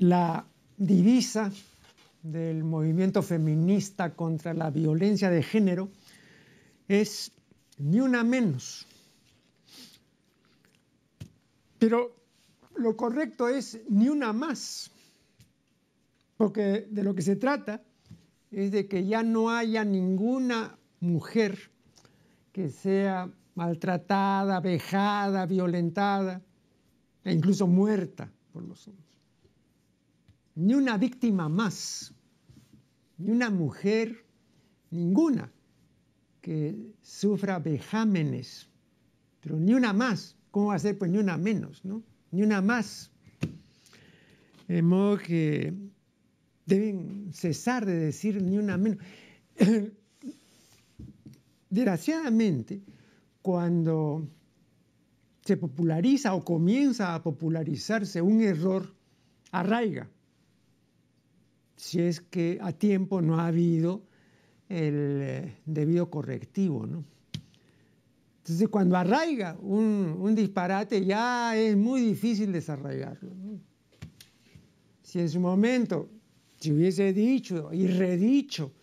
la divisa del movimiento feminista contra la violencia de género es ni una menos. Pero lo correcto es ni una más, porque de lo que se trata es de que ya no haya ninguna mujer que sea maltratada, vejada, violentada e incluso muerta por los hombres. Ni una víctima más, ni una mujer, ninguna que sufra vejámenes, pero ni una más. ¿Cómo va a ser? Pues ni una menos, ¿no? Ni una más. De modo que deben cesar de decir ni una menos. Desgraciadamente, cuando se populariza o comienza a popularizarse un error, arraiga. Si es que a tiempo no ha habido el eh, debido correctivo. Entonces, cuando arraiga un, disparate, ya es muy difícil desarraigarlo. Si en su momento se hubiese dicho y redicho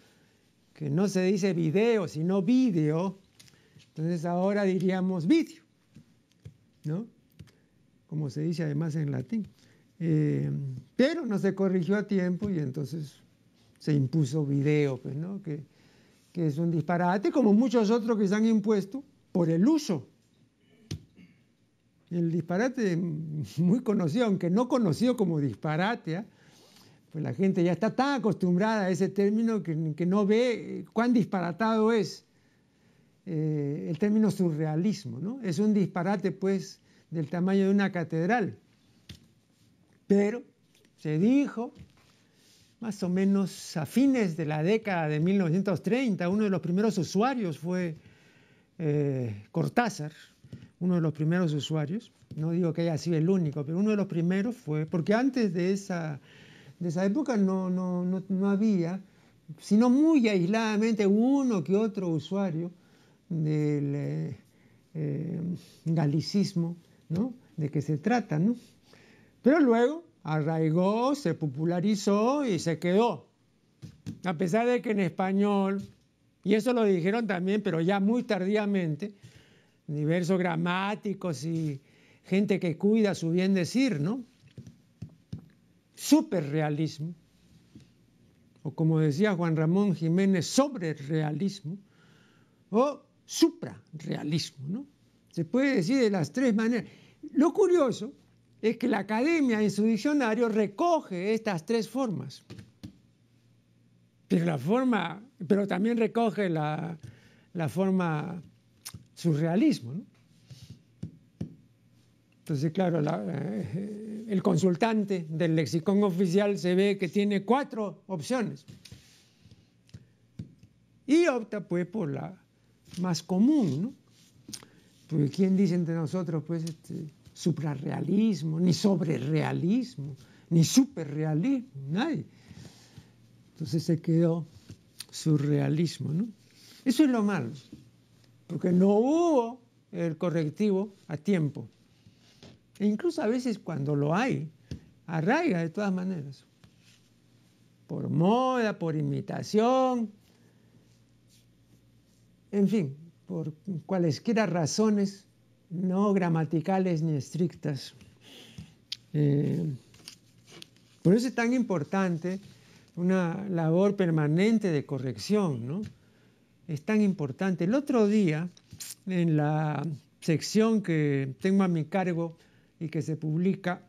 que no se dice video, sino vídeo, entonces ahora diríamos vídeo, ¿no? Como se dice además en latín. Eh, pero no se corrigió a tiempo y entonces se impuso video, pues. Que, es un disparate, como muchos otros que se han impuesto por el uso. El disparate muy conocido, aunque no conocido como disparate, ¿ah? pues la gente ya está tan acostumbrada a ese término que, no ve cuán disparatado es eh, el término surrealismo. ¿no? Es un disparate, pues, del tamaño de una catedral. Pero se dijo más o menos a fines de la década de 1930, uno de los primeros usuarios fue eh, Cortázar, uno de los primeros usuarios, no digo que haya sido el único, pero uno de los primeros fue, porque antes de esa, de esa época no, no, no, había, sino muy aisladamente uno que otro usuario del eh, eh, galicismo, ¿no? De qué se trata, ¿no? Pero luego arraigó, se popularizó y se quedó. A pesar de que en español, y eso lo dijeron también, pero ya muy tardíamente, diversos gramáticos y gente que cuida su bien decir, ¿no? Superrealismo, o como decía Juan Ramón Jiménez, sobre realismo, o suprarrealismo, ¿no? Se puede decir de las tres maneras. Lo curioso es que la academia en su diccionario recoge estas tres formas. Pero, la forma, pero también recoge la, forma surrealismo. Entonces, claro, eh, el consultante del lexicón oficial se ve que tiene cuatro opciones. Y opta pues por la más común, ¿no? Porque ¿quién dice entre nosotros pues este, suprarrealismo, ni sobrerealismo, ni superrealismo, nadie. Entonces se quedó surrealismo, ¿no? Eso es lo malo, porque no hubo el correctivo a tiempo. E incluso a veces cuando lo hay, arraiga de todas maneras. Por moda, por imitación, en fin, por cualesquiera razones no gramaticales ni estrictas. Eh, por eso es tan importante una labor permanente de corrección, ¿no? Es tan importante. El otro día, en la sección que tengo a mi cargo y que se publica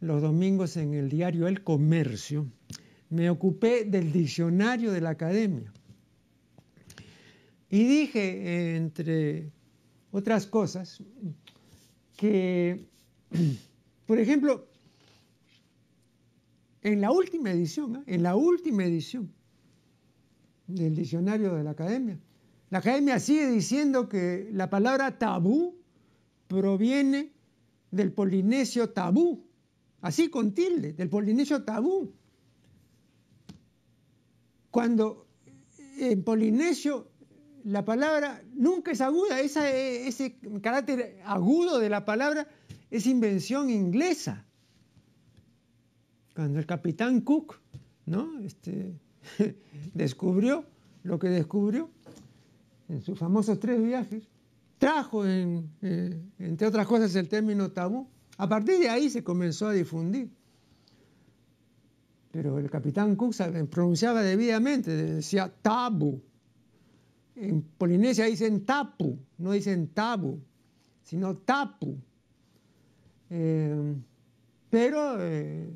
los domingos en el diario El Comercio, me ocupé del diccionario de la academia. Y dije, entre otras cosas, que, por ejemplo, en la última edición, ¿eh? en la última edición del diccionario de la academia, la academia sigue diciendo que la palabra tabú proviene del polinesio tabú, así con tilde, del polinesio tabú. Cuando en polinesio la palabra nunca es aguda, ese carácter agudo de la palabra es invención inglesa. cuando el capitán Cook ¿no? este, descubrió lo que descubrió en sus famosos tres viajes, trajo, eh, entre otras cosas, el término tabú. A partir de ahí se comenzó a difundir. Pero el capitán Cook pronunciaba debidamente, decía tabu. En Polinesia dicen tapu, no dicen tabu, sino tapu. Eh, pero eh,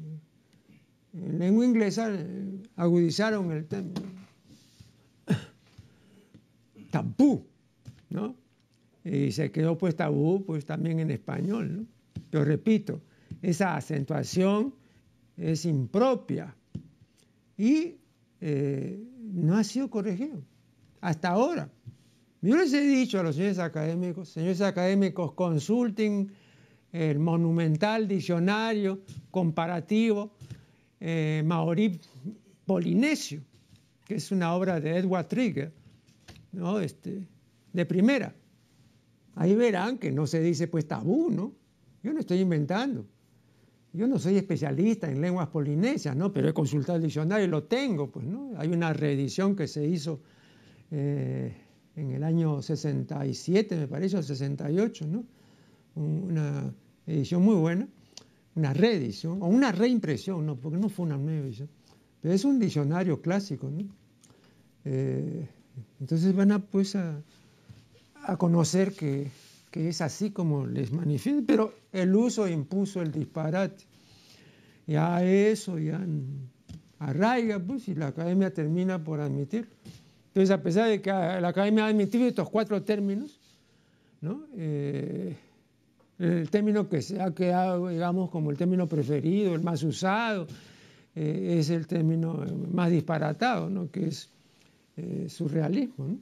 en lengua inglesa eh, agudizaron el término tabú, ¿no? Y se quedó pues tabú pues también en español, ¿no? Yo repito, esa acentuación es impropia y no ha sido corregido hasta ahora. Yo les he dicho a los señores académicos, señores académicos, consulten el monumental diccionario comparativo eh, maorí polinesio, que es una obra de Edward Trigger, ¿no? este, de primera. Ahí verán que no se dice pues tabú, ¿no? Yo no estoy inventando. Yo no soy especialista en lenguas polinesias, ¿no? Pero he consultado el diccionario y lo tengo, pues, ¿no? Hay una reedición que se hizo eh, en el año 67, me parece, o 68, ¿no? una edición muy buena, una reedición, o una reimpresión, no, porque no fue una nueva edición, pero es un diccionario clásico. ¿no? Eh, entonces van a, pues, a, conocer que, que, es así como les manifiesta, pero el uso impuso el disparate. Ya eso ya arraiga, pues, y la academia termina por admitir. Entonces, a pesar de que la Academia ha admitido estos cuatro términos, eh, el término que se ha quedado, digamos, como el término preferido, el más usado, eh, es el término más disparatado, que es eh, surrealismo.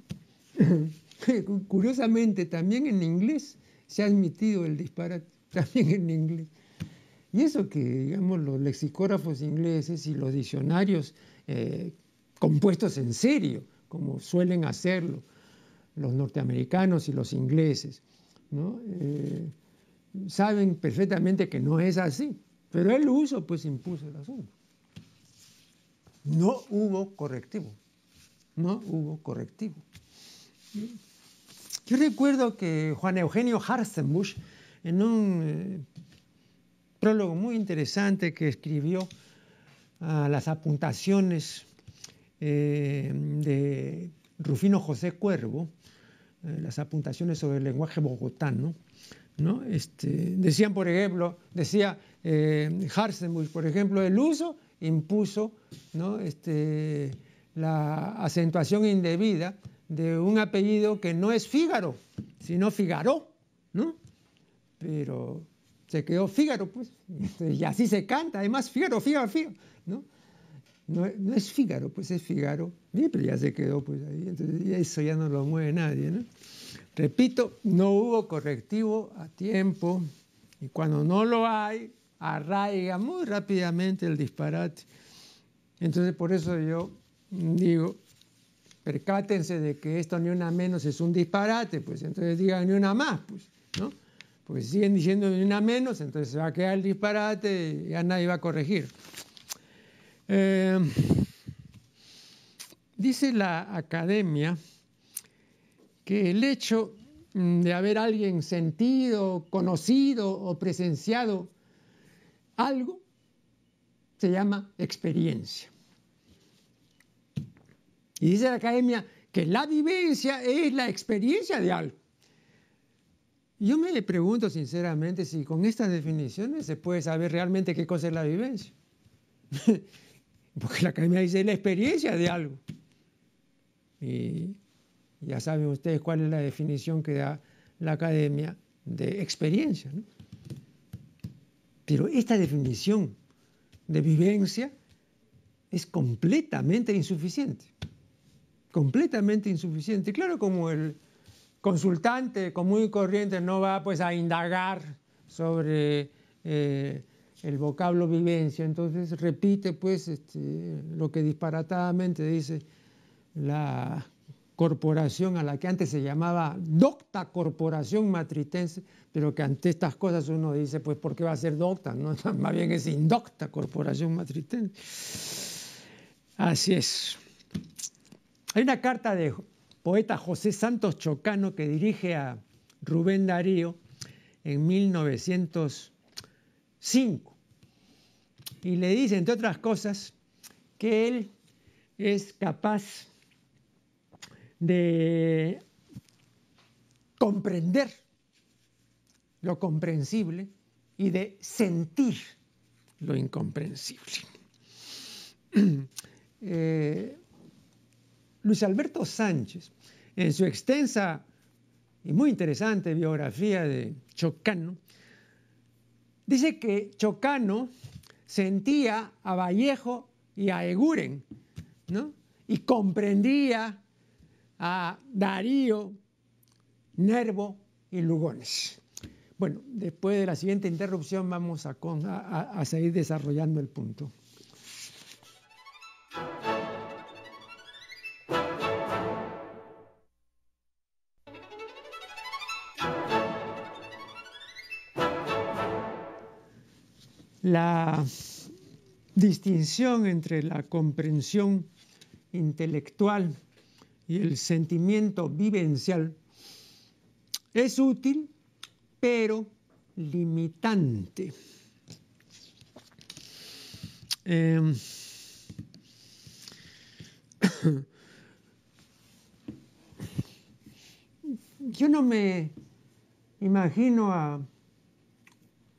Curiosamente, también en inglés se ha admitido el disparate, también en inglés. Y eso que, digamos, los lexicógrafos ingleses y los diccionarios compuestos en serio, como suelen hacerlo los norteamericanos y los ingleses. Eh, saben perfectamente que no es así, pero el uso pues impuso el asunto. No hubo correctivo, no hubo correctivo. Yo recuerdo que Juan Eugenio Harzenbusch, en un eh, prólogo muy interesante que escribió a las apuntaciones eh, de Rufino José Cuervo, eh, las apuntaciones sobre el lenguaje bogotano, ¿no? Este, decían, por ejemplo, decía eh, por ejemplo, el uso impuso ¿no? este, la acentuación indebida de un apellido que no es Fígaro, sino Figaro, ¿no? Pero se quedó Fígaro, pues, y así se canta, además Fígaro, Fígaro, Fígaro. No, es Fígaro, pues es Fígaro, pero ya se quedó pues ahí, entonces eso ya no lo mueve nadie. Repito, no hubo correctivo a tiempo y cuando no lo hay, arraiga muy rápidamente el disparate. Entonces por eso yo digo, percátense de que esto ni una menos es un disparate, pues entonces digan ni una más, pues, ¿no? Porque si siguen diciendo ni una menos, entonces se va a quedar el disparate y ya nadie va a corregir. Eh, dice la academia que el hecho de haber alguien sentido, conocido o presenciado algo se llama experiencia. Y dice la academia que la vivencia es la experiencia de algo. Yo me pregunto sinceramente si con estas definiciones se puede saber realmente qué cosa es la vivencia. Porque la academia dice la experiencia de algo. Y ya saben ustedes cuál es la definición que da la academia de experiencia. Pero esta definición de vivencia es completamente insuficiente. Completamente insuficiente. Claro, como el consultante común y corriente no va pues a indagar sobre eh, el vocablo vivencia, entonces repite pues este, lo que disparatadamente dice la corporación a la que antes se llamaba Docta Corporación Matritense, pero que ante estas cosas uno dice, pues, ¿por qué va a ser docta? No? Más bien es Indocta Corporación Matritense. Así es. Hay una carta de poeta José Santos Chocano que dirige a Rubén Darío en 1905 y le dice, entre otras cosas, que él es capaz de comprender lo comprensible y de sentir lo incomprensible. Eh, Luis Alberto Sánchez, en su extensa y muy interesante biografía de Chocano, dice que Chocano sentía a Vallejo y a Eguren, ¿no? y comprendía a Darío, Nervo y Lugones. Bueno, después de la siguiente interrupción vamos a, a seguir desarrollando el punto. La distinción entre la comprensión intelectual y el sentimiento vivencial es útil, pero limitante. Em, yo no me imagino a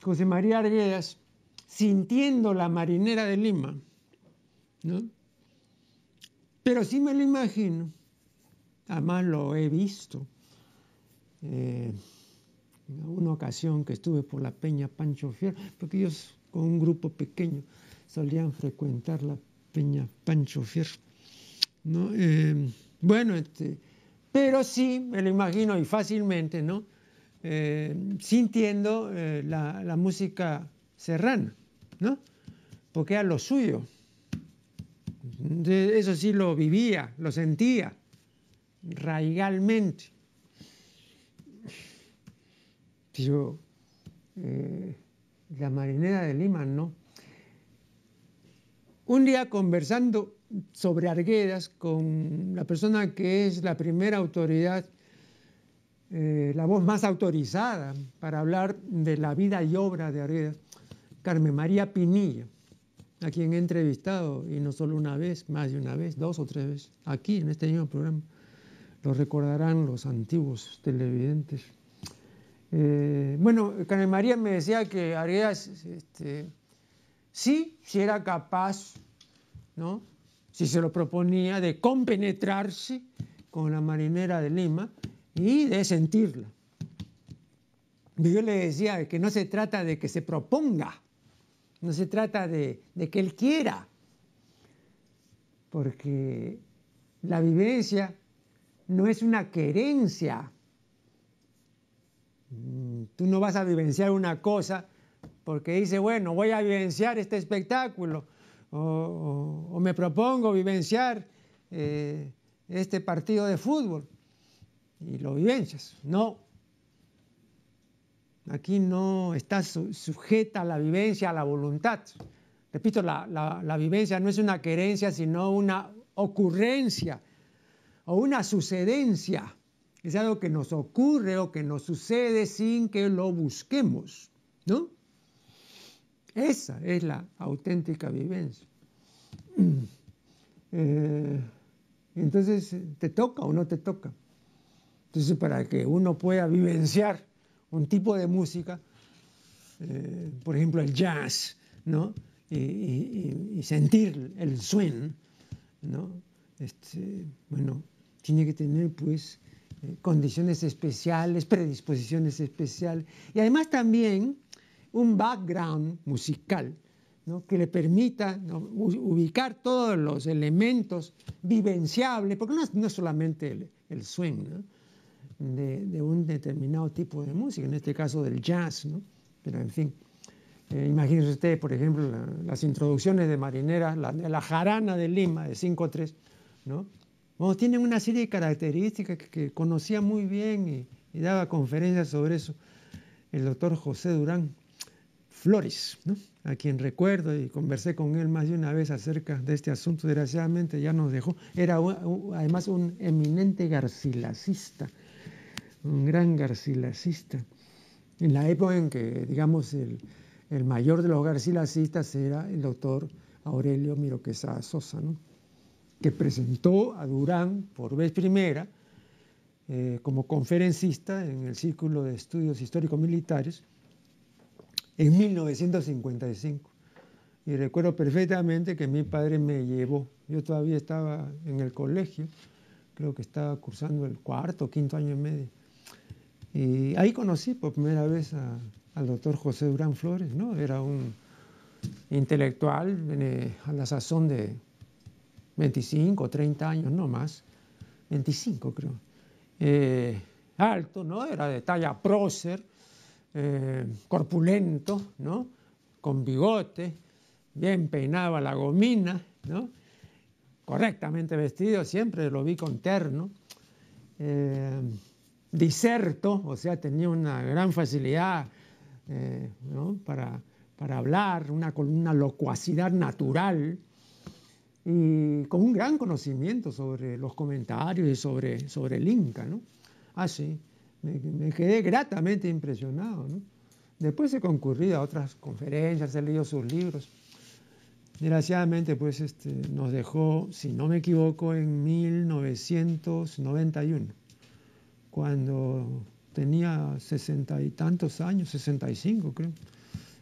José María Arguedas sintiendo la marinera de Lima, ¿no? Pero sí me lo imagino Además lo he visto. Eh, en una ocasión que estuve por la Peña Pancho Fierro, porque ellos con un grupo pequeño solían frecuentar la Peña Pancho Fierro. ¿no? Eh, bueno, este, pero sí me lo imagino y fácilmente, ¿no? Eh, sintiendo la, la, música serrana, ¿no? Porque era lo suyo. Eso sí lo vivía, lo sentía radigalmente. Pero eh, la marinera de Lima no. Un día conversando sobre Arguedas con la persona que es la primera autoridad, eh, la voz más autorizada para hablar de la vida y obra de Arguedas, Carmen María Pinilla, a quien he entrevistado, y no solo una vez, más de una vez, dos o tres veces, aquí en este mismo programa lo recordarán los antiguos televidentes. Eh, bueno, Carmen María me decía que Arias este, sí, si era capaz, ¿no? si se lo proponía, de compenetrarse con la marinera de Lima y de sentirla. Yo le decía que no se trata de que se proponga, no se trata de, de que él quiera, porque la vivencia no es una querencia. Mm, tú no vas a vivenciar una cosa porque dice, bueno, voy a vivenciar este espectáculo o, me propongo vivenciar eh, este partido de fútbol y lo vivencias. No. Aquí no está sujeta la vivencia a la voluntad. Repito, la vivencia no es una querencia, sino una ocurrencia o una sucedencia. Es algo que nos ocurre o que nos sucede sin que lo busquemos, ¿no? Esa es la auténtica vivencia. Eh, entonces, ¿te toca o no te toca? Entonces, para que uno pueda vivenciar un tipo de música, eh, por ejemplo, el jazz, ¿no? Y, sentir el swing, ¿no? Este, bueno, tiene que tener pues eh, condiciones especiales, predisposiciones especiales y además también un background musical que le permita ubicar todos los elementos vivenciables, porque no es, solamente el, swing de, un determinado tipo de música, en este caso del jazz, ¿no? pero en fin. Eh, imagínense ustedes, por ejemplo, las introducciones de marineras, la, la jarana de Lima de 5-3, ¿no? Bueno, tienen una serie de características que, conocía muy bien y, daba conferencias sobre eso el doctor José Durán Flores, a quien recuerdo y conversé con él más de una vez acerca de este asunto, desgraciadamente ya nos dejó. Era además un eminente garcilacista, un gran garcilacista. En la época en que, digamos, el, el mayor de los garcilacistas era el doctor Aurelio Miroquesa Sosa, ¿no? que presentó a Durán por vez primera eh, como conferencista en el Círculo de Estudios Históricos Militares en 1955. Y recuerdo perfectamente que mi padre me llevó. Yo todavía estaba en el colegio, creo que estaba cursando el cuarto quinto año y medio. Y ahí conocí por primera vez al doctor José Durán Flores, ¿no? Era un intelectual a la sazón de 25, 30 años, no más, 25 creo. Eh, alto, ¿no? Era de talla prócer, eh, corpulento, ¿no? Con bigote, bien peinaba la gomina, ¿no? Correctamente vestido, siempre lo vi con terno. Eh, diserto, o sea, tenía una gran facilidad para, para, hablar, una, una locuacidad natural, y con un gran conocimiento sobre los comentarios y sobre, sobre el Inca, ¿no? Ah, sí, me, quedé gratamente impresionado. Después he concurrido a otras conferencias, he leído sus libros. Desgraciadamente, pues este, nos dejó, si no me equivoco, en 1991, cuando tenía sesenta y tantos años, sesenta y cinco creo.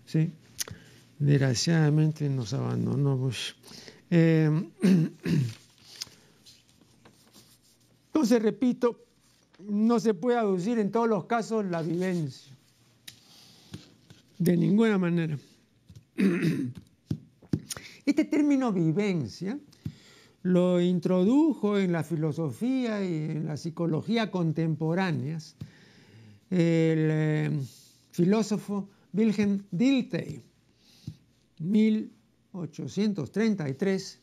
Sí, desgraciadamente nos abandonó. Eh, entonces, repito, no se puede aducir en todos los casos la vivencia. De ninguna manera. Este término vivencia lo introdujo en la filosofía y en la psicología contemporáneas el eh, filósofo Wilhelm Dilthey, 1833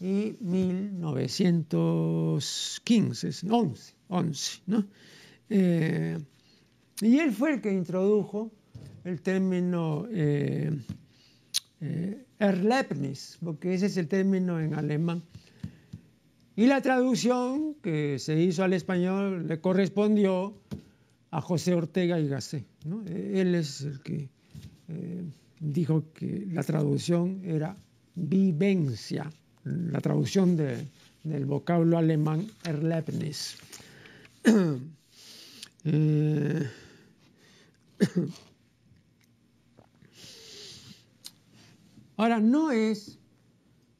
y 1915, 11, 11 ¿no? Eh, y él fue el que introdujo el término eh, Erlebnis, porque ese es el término en alemán. Y la traducción que se hizo al español le correspondió a José Ortega y Gasset. Él es el que dijo que la traducción era vivencia, la traducción del vocablo alemán Erlebnis. Eh, ahora, no es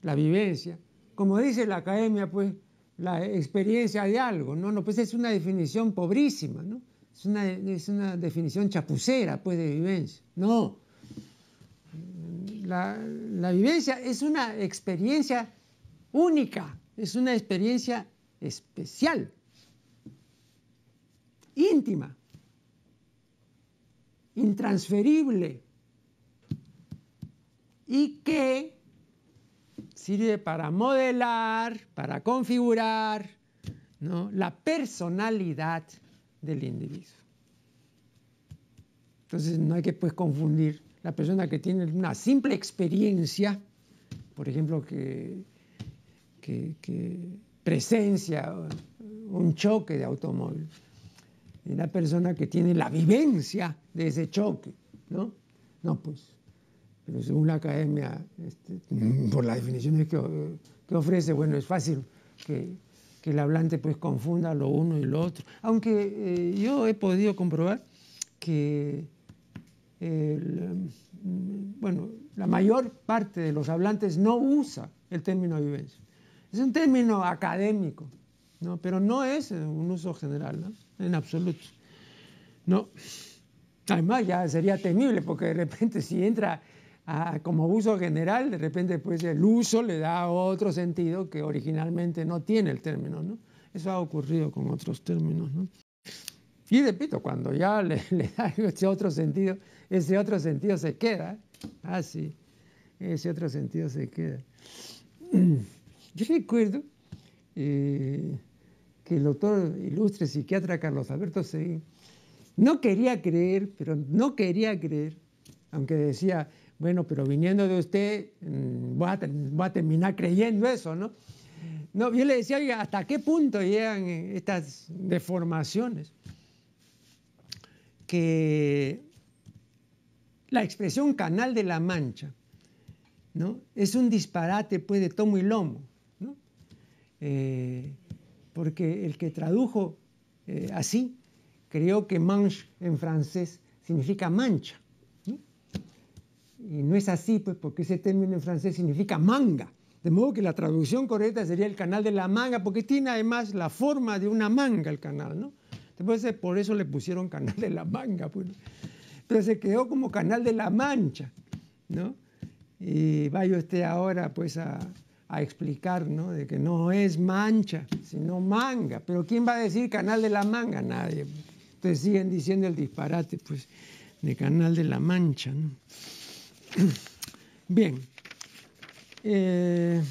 la vivencia, como dice la academia, pues la experiencia de algo, no, no, pues es una definición pobrísima, ¿no? Es una, es una definición chapucera, pues, de vivencia. No, la, vivencia es una experiencia única, es una experiencia especial, íntima, intransferible y que sirve para modelar, para configurar la personalidad del individuo. Entonces no hay que pues, confundir la persona que tiene una simple experiencia, por ejemplo, que, presencia un choque de automóvil, y la persona que tiene la vivencia de ese choque, ¿no? No, pues, pero según la academia, este, por las definiciones que, ofrece, bueno, es fácil que, el hablante pues confunda lo uno y lo otro. Aunque eh, yo he podido comprobar que bueno, la mayor parte de los hablantes no usa el término vivencia. Es un término académico, ¿no? pero no es un uso general, en absoluto. No. Además, ya sería temible, porque de repente si entra como uso general, de repente pues el uso le da otro sentido que originalmente no tiene el término. ¿no? Eso ha ocurrido con otros términos. ¿no? Y repito, cuando ya le, da ese otro sentido, ese otro sentido se queda. Ah, sí, ese otro sentido se queda. Yo recuerdo eh, que el doctor ilustre psiquiatra Carlos Alberto Seguín no quería creer, pero no quería creer, aunque decía, bueno, pero viniendo de usted, mm, voy a, terminar creyendo eso, ¿no? No, yo le decía, ¿hasta qué punto llegan estas deformaciones? Que la expresión canal de la mancha, ¿no? Es un disparate, pues, de tomo y lomo, ¿no? Eh, porque el que tradujo eh, así creo que manche en francés significa mancha. Y no es así, pues, porque ese término en francés significa manga. De modo que la traducción correcta sería el canal de la manga, porque tiene además la forma de una manga el canal, ¿no? Entonces, por eso le pusieron canal de la manga, pues. Pero se quedó como canal de la mancha, ¿no? Y vaya usted ahora, pues, a, explicar, ¿no? De que no es mancha, sino manga. Pero ¿quién va a decir canal de la manga? Nadie. Entonces siguen diciendo el disparate, pues, de canal de la mancha. Bien. Eh,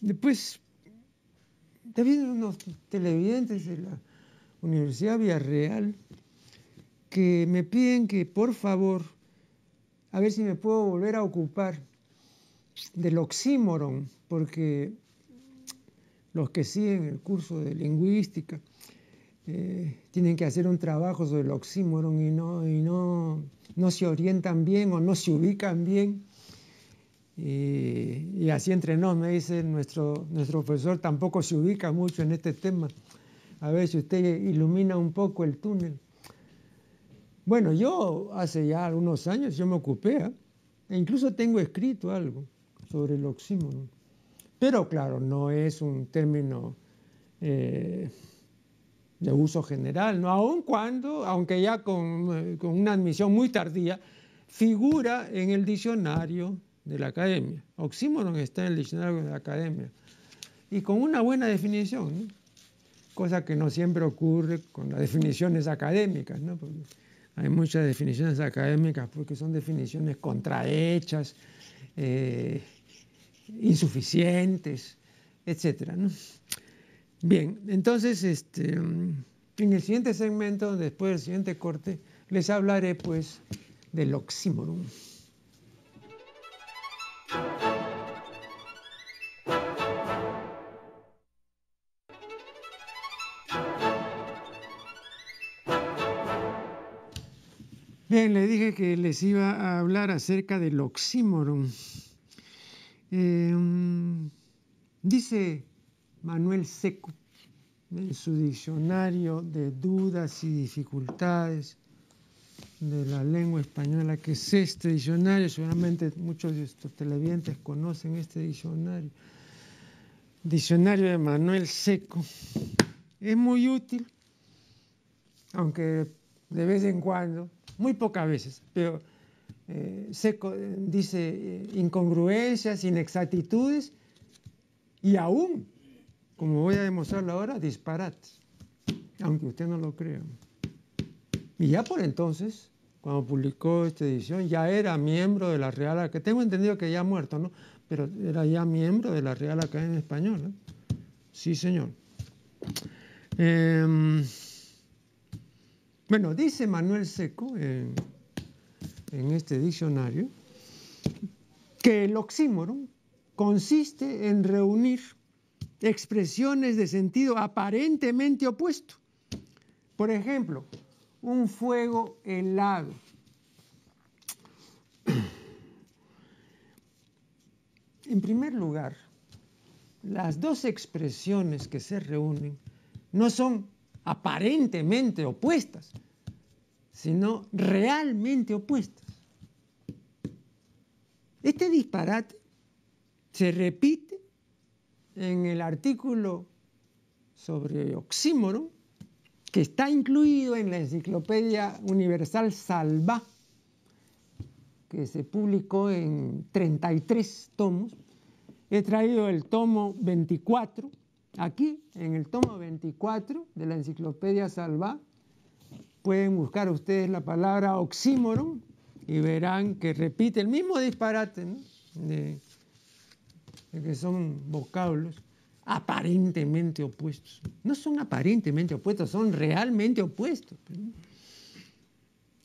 después, también unos televidentes de la Universidad Villarreal que me piden que por favor, a ver si me puedo volver a ocupar del oxímoron, porque los que siguen el curso de lingüística eh, tienen que hacer un trabajo sobre el oxímoron y, no, y no, no se orientan bien o no se ubican bien. Y, así entre nos, me dice nuestro, nuestro profesor, tampoco se ubica mucho en este tema. A ver si usted ilumina un poco el túnel. Bueno, yo hace ya algunos años yo me ocupé, ¿eh? e incluso tengo escrito algo sobre el oxímoron. Pero claro, no es un término eh, de uso general, ¿no? aun cuando, aunque ya con, con, una admisión muy tardía, figura en el diccionario de la academia. Oxímoron está en el diccionario de la academia. Y con una buena definición, cosa que no siempre ocurre con las definiciones académicas, ¿no? Porque hay muchas definiciones académicas porque son definiciones contrahechas, eh, insuficientes, etc. Bien, entonces este, en el siguiente segmento, después del siguiente corte, les hablaré pues del oxímoron. Bien, le dije que les iba a hablar acerca del oxímoron. Em, dice Manuel Seco en su diccionario de dudas y dificultades de la lengua española, que es este diccionario, seguramente muchos de estos televidentes conocen este diccionario, diccionario de Manuel Seco, es muy útil, aunque de vez en cuando, muy pocas veces, pero eh, seco, dice eh, incongruencias, inexactitudes y aún, como voy a demostrarlo ahora, disparates, aunque usted no lo crea. Y ya por entonces, cuando publicó esta edición, ya era miembro de la Real Academia, tengo entendido que ya ha muerto, ¿no? Pero era ya miembro de la Real Academia Española. Sí, señor. Em, bueno, dice Manuel Seco en en este diccionario que el oxímoron consiste en reunir expresiones de sentido aparentemente opuesto. Por ejemplo, un fuego helado. En primer lugar, las dos expresiones que se reúnen no son aparentemente opuestas, sino realmente opuestas. Este disparate se repite en el artículo sobre oxímoron que está incluido en la Enciclopedia Universal Salva, que se publicó en 33 tomos. He traído el tomo 24, aquí en el tomo 24 de la Enciclopedia Salva, pueden buscar ustedes la palabra oxímoron y verán que repite el mismo disparate que son vocablos aparentemente opuestos. No son aparentemente opuestos, son realmente opuestos.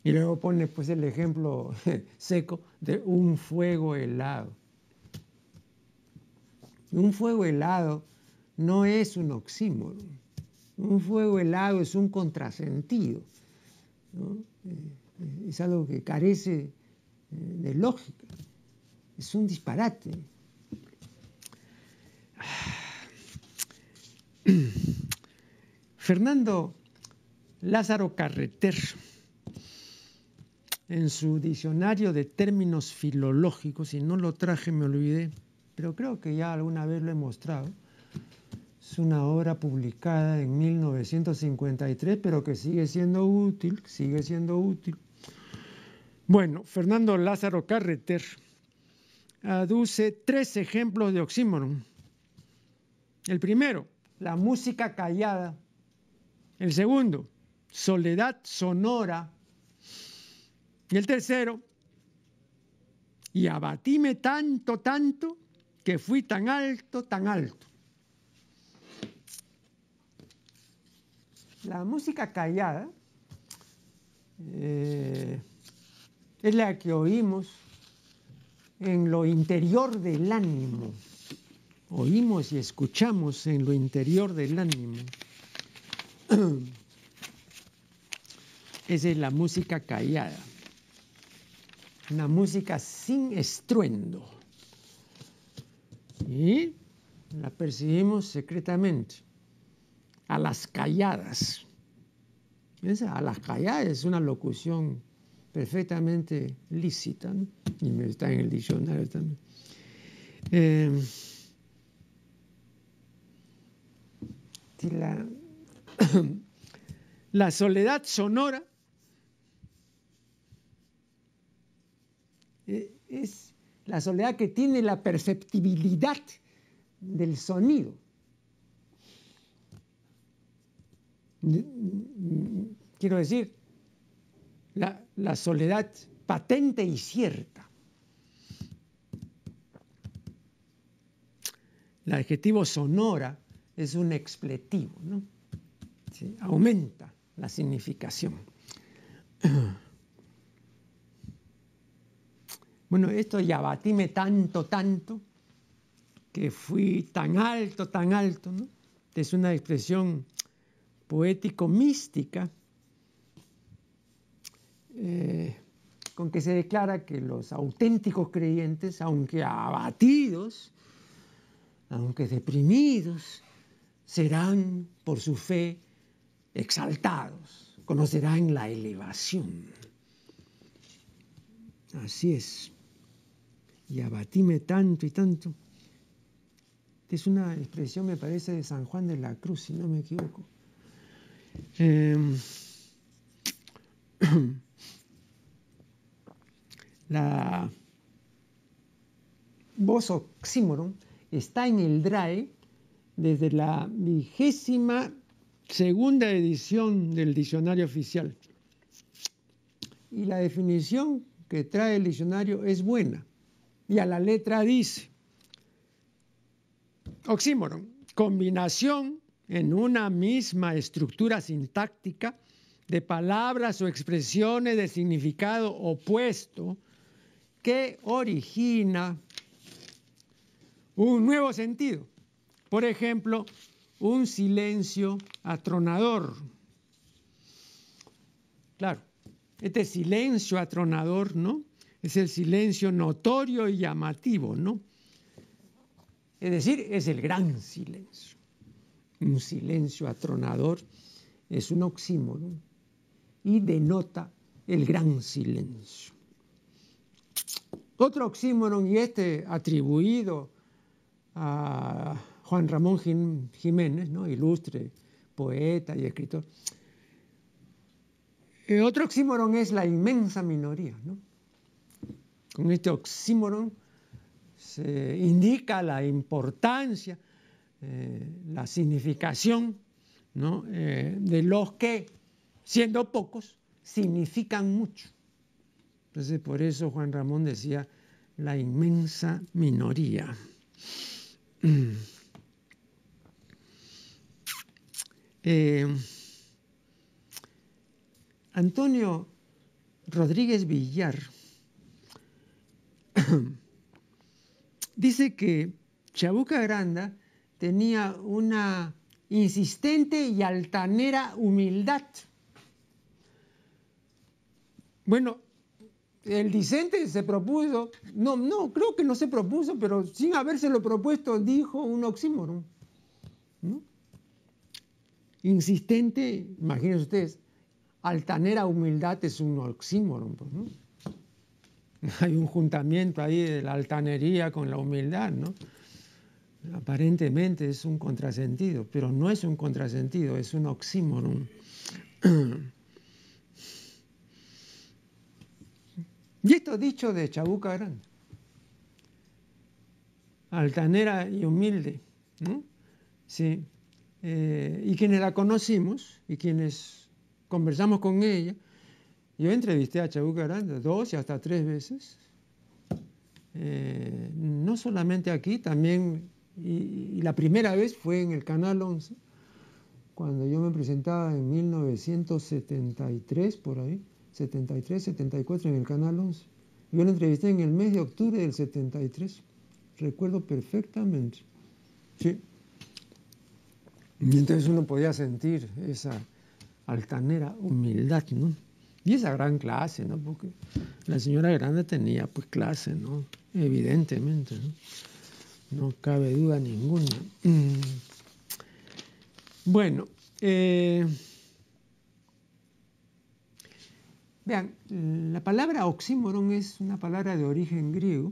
Y luego pone pues el ejemplo seco de un fuego helado. Un fuego helado no es un oxímoron. Un fuego helado es un contrasentido. Eh, es algo que carece eh, de lógica. Es un disparate. Fernando Lázaro Carreter, en su diccionario de términos filológicos, y no lo traje, me olvidé, pero creo que ya alguna vez lo he mostrado, es una obra publicada en 1953, pero que sigue siendo útil, sigue siendo útil. Bueno, Fernando Lázaro Carreter aduce tres ejemplos de oxímoron. El primero, la música callada. El segundo, soledad sonora. Y el tercero, y abatíme tanto, tanto, que fui tan alto, tan alto. La música callada eh, es la que oímos en lo interior del ánimo oímos y escuchamos en lo interior del ánimo. Esa es la música callada, una música sin estruendo. Y la percibimos secretamente, a las calladas. a las calladas es una locución perfectamente lícita, y está en el diccionario también. Eh, la, la soledad sonora eh, es la soledad que tiene la perceptibilidad del sonido. Quiero decir, la, la soledad patente y cierta. El adjetivo sonora es un expletivo, ¿no? aumenta la significación. Bueno, esto ya batíme tanto, tanto, que fui tan alto, tan alto, ¿no? Es una expresión poético-mística eh, con que se declara que los auténticos creyentes, aunque abatidos, aunque deprimidos, serán por su fe exaltados, conocerán la elevación. Así es. Y abatíme tanto y tanto. Es una expresión, me parece, de San Juan de la Cruz, si no me equivoco. Em, la voz oxímoron está en el DRAE desde la vigésima segunda edición del diccionario oficial. Y la definición que trae el diccionario es buena. Y a la letra dice, oxímoron, combinación en una misma estructura sintáctica de palabras o expresiones de significado opuesto que origina un nuevo sentido por ejemplo, un silencio atronador. Claro, este silencio atronador, ¿no? Es el silencio notorio y llamativo, ¿no? Es decir, es el gran silencio. Un silencio atronador es un oxímoron y denota el gran silencio. Otro oxímoron, y este atribuido a Juan Ramón Jiménez, ¿no? ilustre poeta y escritor. El otro oxímoron es la inmensa minoría. ¿no? Con este oxímoron se indica la importancia, eh, la significación. Eh, de los que, siendo pocos, significan mucho. Entonces, por eso Juan Ramón decía la inmensa minoría. Eh, Antonio Rodríguez Villar dice que Chabuca Granda tenía una insistente y altanera humildad. Bueno, el discente se propuso, no, no, creo que no se propuso, pero sin habérselo propuesto dijo un oxímoron. Insistente, imagínense ustedes, altanera humildad es un oxímoron. Pues, Hay un juntamiento ahí de la altanería con la humildad, ¿no? Aparentemente es un contrasentido, pero no es un contrasentido, es un oxímoron. Y esto dicho de Chabuca Grande, altanera y humilde, ¿no? Sí. Eh, y quienes la conocimos y quienes conversamos con ella, yo entrevisté a Chabuca Grande dos y hasta tres veces, eh, no solamente aquí, también, y, la primera vez fue en el Canal 11, cuando yo me presentaba en 1973, por ahí, 73, 74 en el Canal 11. Yo la entrevisté en el mes de octubre del 73, recuerdo perfectamente. Sí. Entonces uno podía sentir esa altanera humildad, ¿no? Y esa gran clase, ¿no? Porque la señora Grande tenía pues clase, ¿no? Evidentemente, ¿no? No cabe duda ninguna. Mm. Bueno, eh, vean, la palabra oxímoron es una palabra de origen griego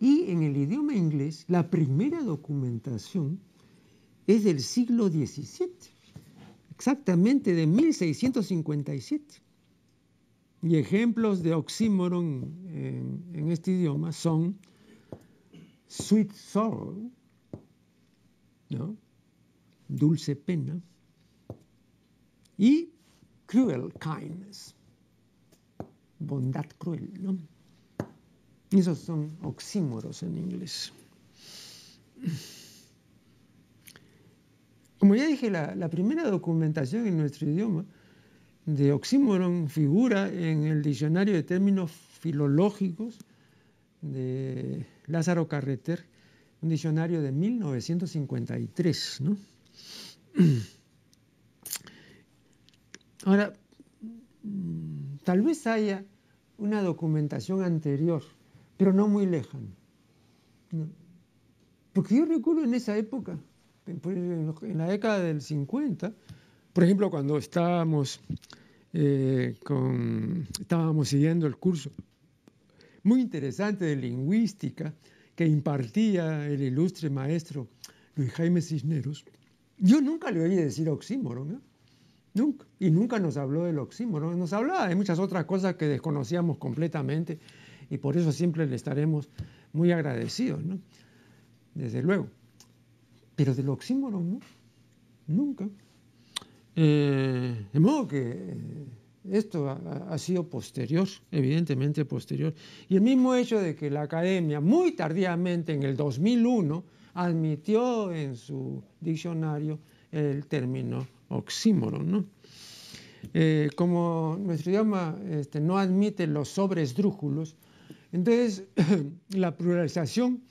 y en el idioma inglés la primera documentación es del siglo XVII, exactamente de 1657. Y ejemplos de oxímoron en, este idioma son sweet sorrow, dulce pena, y cruel kindness, bondad cruel. ¿no? Esos son oxímoros en inglés. Como ya dije, la primera documentación en nuestro idioma de oxímoron figura en el diccionario de términos filológicos de Lázaro Carreter, un diccionario de 1953. Ahora, tal vez haya una documentación anterior, pero no muy lejana. Porque yo recuerdo en esa época, en la década del 50, por ejemplo, cuando estábamos, eh, estábamos siguiendo el curso muy interesante de lingüística que impartía el ilustre maestro Luis Jaime Cisneros, yo nunca le oí decir oxímoron, ¿eh? nunca, y nunca nos habló del oxímoron, nos hablaba de muchas otras cosas que desconocíamos completamente y por eso siempre le estaremos muy agradecidos, desde luego. Pero del oxímoron, ¿no? Nunca. Eh, de modo que eh, esto ha, sido posterior, evidentemente posterior. Y el mismo hecho de que la academia muy tardíamente, en el 2001, admitió en su diccionario el término oxímoron. ¿no? Eh, como nuestro idioma este, no admite los sobres drújulos, entonces la pluralización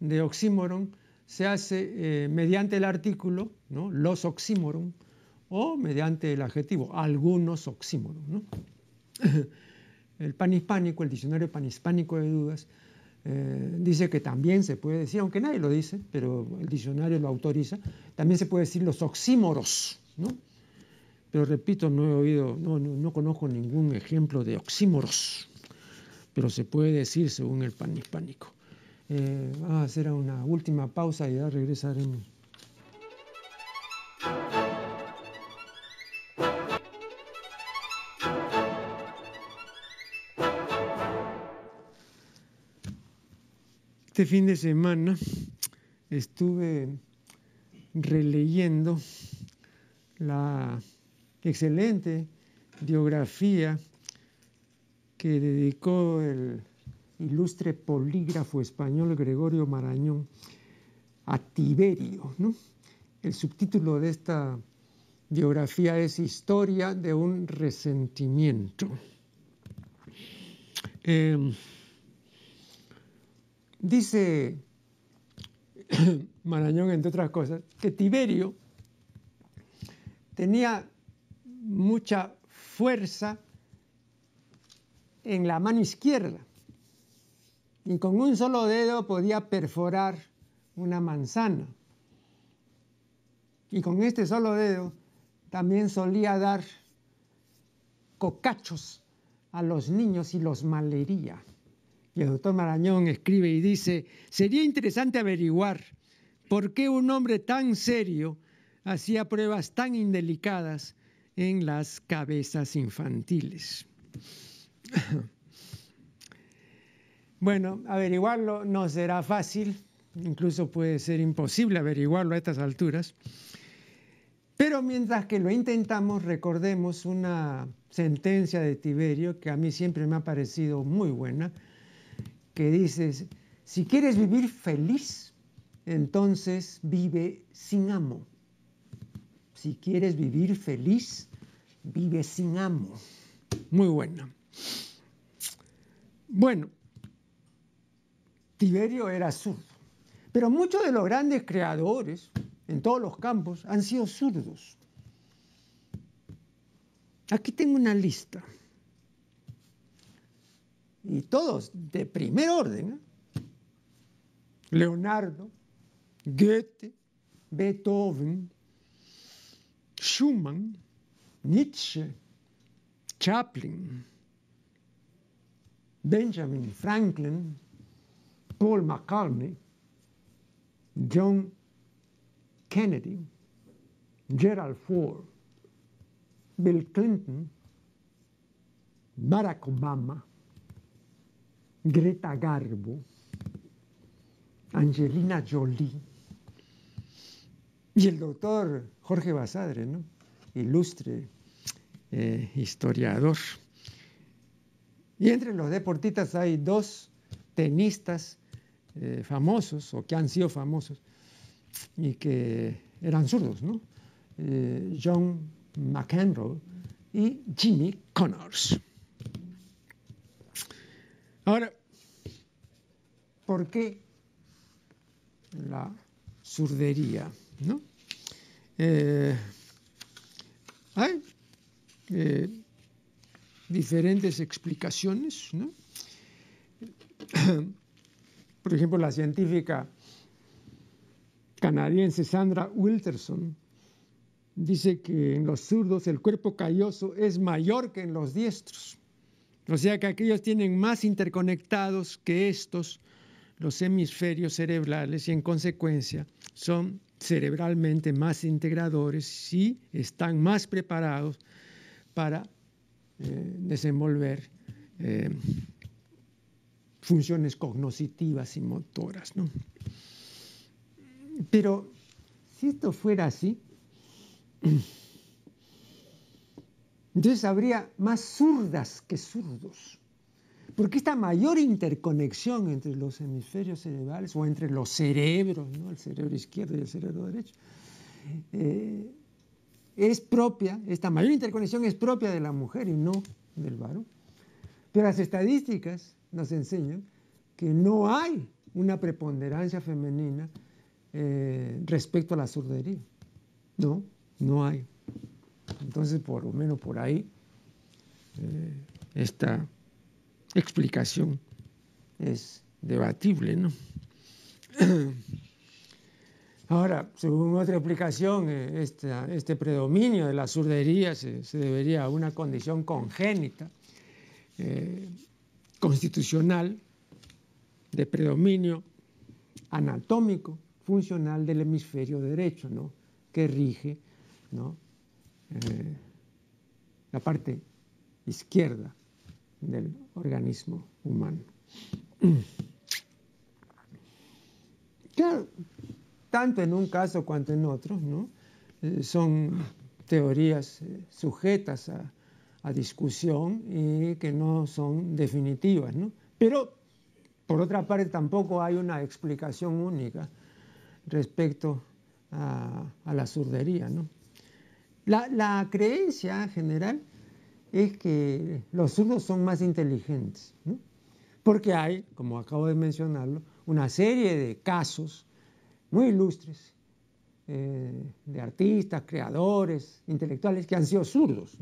de oxímoron se hace mediante el artículo, ¿no? los oxímoron, o mediante el adjetivo, algunos oxímoros. El panhispánico, el diccionario panhispánico de dudas, eh, dice que también se puede decir, aunque nadie lo dice, pero el diccionario lo autoriza, también se puede decir los oxímoros. ¿no? Pero repito, no he oído, no, conozco ningún ejemplo de oxímoros, pero se puede decir según el panhispánico. Eh, vamos a hacer una última pausa y ya regresaremos. Este fin de semana estuve releyendo la excelente biografía que dedicó el ilustre polígrafo español Gregorio Marañón a Tiberio. El subtítulo de esta biografía es Historia de un resentimiento. Em, dice Marañón, entre otras cosas, que Tiberio tenía mucha fuerza en la mano izquierda y con un solo dedo podía perforar una manzana. Y con este solo dedo también solía dar cocachos a los niños y los malería. Y el doctor Marañón escribe y dice, sería interesante averiguar por qué un hombre tan serio hacía pruebas tan indelicadas en las cabezas infantiles. Bueno, averiguarlo no será fácil, incluso puede ser imposible averiguarlo a estas alturas, pero mientras que lo intentamos, recordemos una sentencia de Tiberio que a mí siempre me ha parecido muy buena, que dice, si quieres vivir feliz, entonces vive sin amo. Si quieres vivir feliz, vive sin amo. Muy buena. Bueno, Tiberio era zurdo, pero muchos de los grandes creadores en todos los campos han sido zurdos. Aquí tengo una lista. Y todos de primer orden. ¿eh? Leonardo, Goethe, Beethoven, Schumann, Nietzsche, Chaplin, Benjamin Franklin, Paul McCartney, John Kennedy, Gerald Ford, Bill Clinton, Barack Obama, Greta Garbo, Angelina Jolie y el doctor Jorge Basadre, ¿no? ilustre eh, historiador. Y entre los deportistas hay dos tenistas eh, famosos o que han sido famosos y que eran zurdos, ¿no? Eh, John McEnroe y Jimmy Connors. Ahora, ¿por qué la zurdería? ¿no? Eh, hay diferentes explicaciones, ¿no? Por ejemplo, la científica canadiense Sandra Wilterson dice que en los zurdos el cuerpo calloso es mayor que en los diestros. O sea que aquellos tienen más interconectados que estos los hemisferios cerebrales y en consecuencia son cerebralmente más integradores y están más preparados para eh, desenvolver eh, funciones cognitivas y motoras. ¿no? Pero si esto fuera así, entonces habría más zurdas que zurdos. Porque esta mayor interconexión entre los hemisferios cerebrales o entre los cerebros, ¿no? el cerebro izquierdo y el cerebro derecho, eh, es propia, esta mayor interconexión es propia de la mujer y no del varón. Pero las estadísticas nos enseñan que no hay una preponderancia femenina eh, respecto a la surdería. No, no hay. Entonces, por lo menos por ahí, eh, esta explicación es debatible, ¿no? Ahora, según otra explicación, eh, este predominio de la surdería se, debería a una condición congénita constitucional de predominio anatómico funcional del hemisferio derecho, ¿no? que rige ¿no? Eh, la parte izquierda del organismo humano. Claro, tanto en un caso cuanto en otro, ¿no? Eh, son teorías eh, sujetas a, a discusión y que no son definitivas. ¿no? Pero, por otra parte, tampoco hay una explicación única respecto a, la surdería. La, creencia general es que los zurdos son más inteligentes, porque hay, como acabo de mencionarlo, una serie de casos muy ilustres eh, de artistas, creadores, intelectuales que han sido zurdos,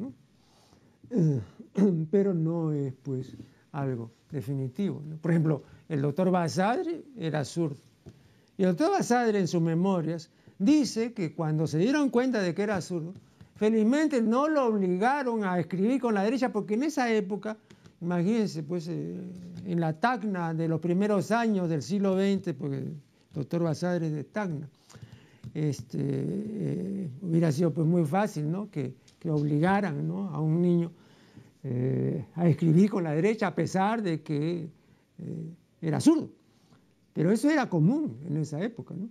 pero no es pues algo definitivo. Por ejemplo, el doctor Basadre era zurdo. Y el doctor Basadre en sus memorias dice que cuando se dieron cuenta de que era zurdo, felizmente no lo obligaron a escribir con la derecha, porque en esa época, imagínense, pues eh, en la Tacna de los primeros años del siglo XX, porque el doctor Basadre es de Tacna, este, eh, hubiera sido pues muy fácil ¿no? que, obligaran a un niño eh, a escribir con la derecha a pesar de que eh, era zurdo. Pero eso era común en esa época. ¿no?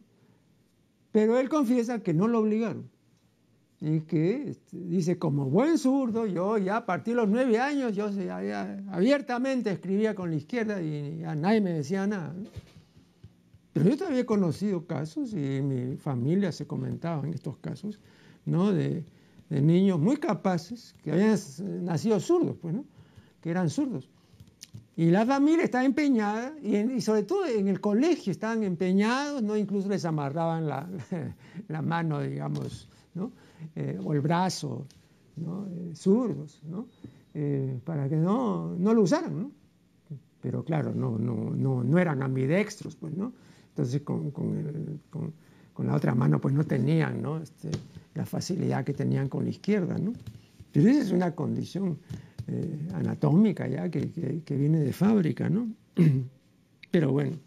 Pero él confiesa que no lo obligaron. Y que este, dice, como buen zurdo, yo ya a partir de los nueve años, yo abiertamente escribía con la izquierda y a nadie me decía nada. Pero yo todavía he conocido casos y mi familia se comentaban estos casos, ¿no? De, niños muy capaces que habían nacido zurdos, pues, ¿no? Que eran zurdos. Y la familia estaba empeñada, y, sobre todo en el colegio estaban empeñados, ¿no? incluso les amarraban la, la, mano, digamos, ¿no? Eh, o el brazo, ¿no? Eh, zurdos, ¿no? Eh, para que no, no, lo usaran. ¿no? Pero claro, no, no, no, no eran ambidextros, pues, ¿no? Entonces con, la otra mano pues no tenían este, la facilidad que tenían con la izquierda. ¿no? Pero esa es una condición eh, anatómica ya que, viene de fábrica. ¿no? Pero bueno,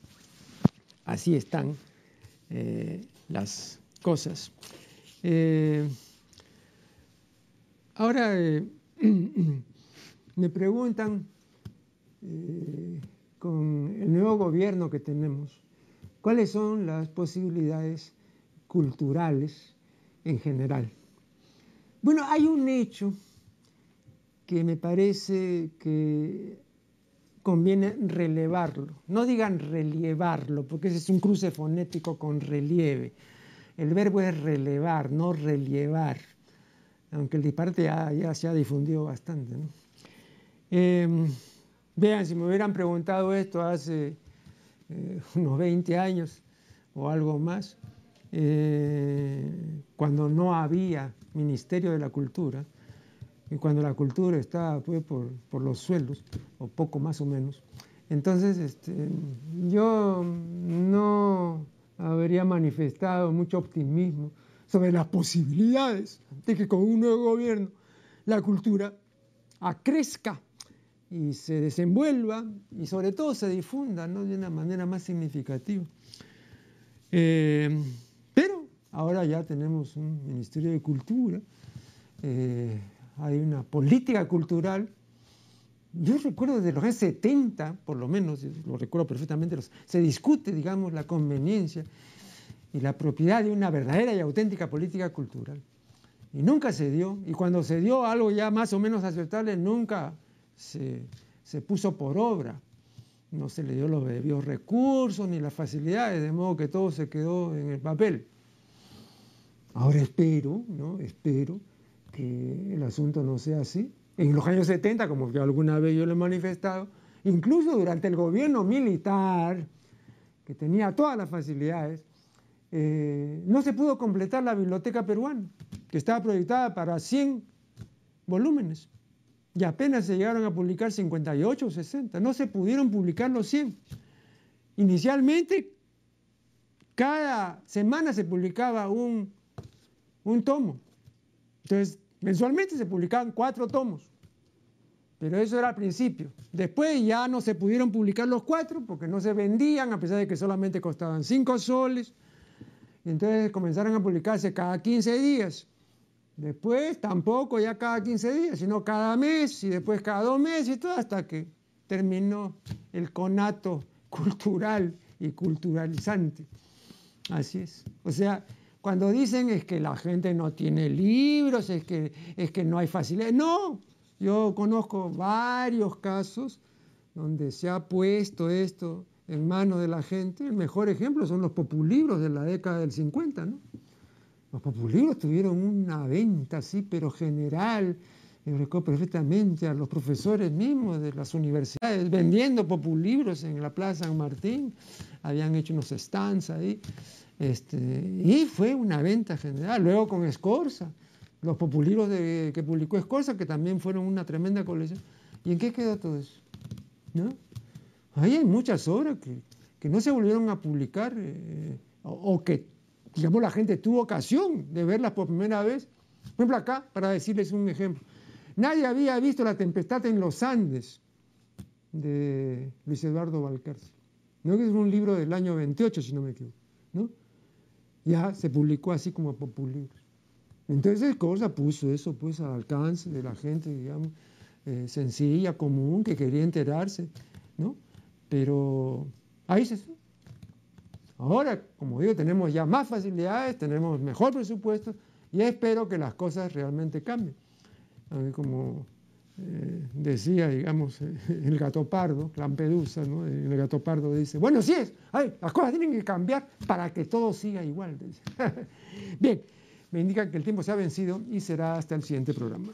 así están eh, las cosas. Eh, ahora me preguntan con el nuevo gobierno que tenemos, ¿Cuáles son las posibilidades culturales en general? Bueno, hay un hecho que me parece que conviene relevarlo. No digan relevarlo, porque ese es un cruce fonético con relieve. El verbo es relevar, no relievar, aunque el disparate ya, se ha difundido bastante. Em, vean, si me hubieran preguntado esto hace eh, unos 20 años o algo más, eh, cuando no había Ministerio de la Cultura y cuando la cultura estaba pues, por, los suelos, o poco más o menos. Entonces, este, yo no habría manifestado mucho optimismo sobre las posibilidades de que con un nuevo gobierno la cultura acrezca y se desenvuelva y sobre todo se difunda ¿no? de una manera más significativa. Eh, ahora ya tenemos un Ministerio de Cultura, eh, hay una política cultural. Yo recuerdo desde los años 70, por lo menos, lo recuerdo perfectamente, se discute, digamos, la conveniencia y la propiedad de una verdadera y auténtica política cultural. Y nunca se dio, y cuando se dio algo ya más o menos aceptable, nunca se, puso por obra. No se le dio los debidos recursos ni las facilidades, de modo que todo se quedó en el papel. Ahora espero, ¿no? Espero que el asunto no sea así. En los años 70, como que alguna vez yo lo he manifestado, incluso durante el gobierno militar, que tenía todas las facilidades, eh, no se pudo completar la biblioteca peruana, que estaba proyectada para 100 volúmenes y apenas se llegaron a publicar 58 o 60, no se pudieron publicar los 100. Inicialmente, cada semana se publicaba un, un tomo. Entonces, mensualmente se publicaban cuatro tomos. Pero eso era al principio. Después ya no se pudieron publicar los cuatro porque no se vendían, a pesar de que solamente costaban cinco soles. Entonces comenzaron a publicarse cada 15 días. Después tampoco ya cada 15 días, sino cada mes y después cada dos meses y todo hasta que terminó el conato cultural y culturalizante. Así es. O sea, cuando dicen es que la gente no tiene libros, es que, es que no hay facilidad. No, yo conozco varios casos donde se ha puesto esto en manos de la gente. El mejor ejemplo son los populibros de la década del 50, ¿no? Los populibros tuvieron una venta así, pero general. Recuerdo perfectamente a los profesores mismos de las universidades vendiendo populibros en la Plaza San Martín. Habían hecho unos stands ahí. Este, y fue una venta general. Luego con Escorza, los populibros de, que publicó Escorza, que también fueron una tremenda colección. ¿Y en qué quedó todo eso? ¿No? Ahí hay muchas obras que, no se volvieron a publicar eh, o, que, digamos, la gente tuvo ocasión de verlas por primera vez. Por ejemplo, acá, para decirles un ejemplo, nadie había visto La Tempestad en los Andes de Luis Eduardo Valcárcel. ¿no? es un libro del año 28, si no me equivoco. ¿no? Ya se publicó así como populibros. Entonces, cosa puso eso pues al alcance de la gente, digamos, eh, sencilla, común, que quería enterarse, ¿no? Pero ahí se... Ahora, como digo, tenemos ya más facilidades, tenemos mejor presupuesto y espero que las cosas realmente cambien. Como eh, decía, digamos, el gato pardo, Lampedusa, ¿no? el gato pardo dice, bueno, sí es, las cosas tienen que cambiar para que todo siga igual. Bien, me indica que el tiempo se ha vencido y será hasta el siguiente programa.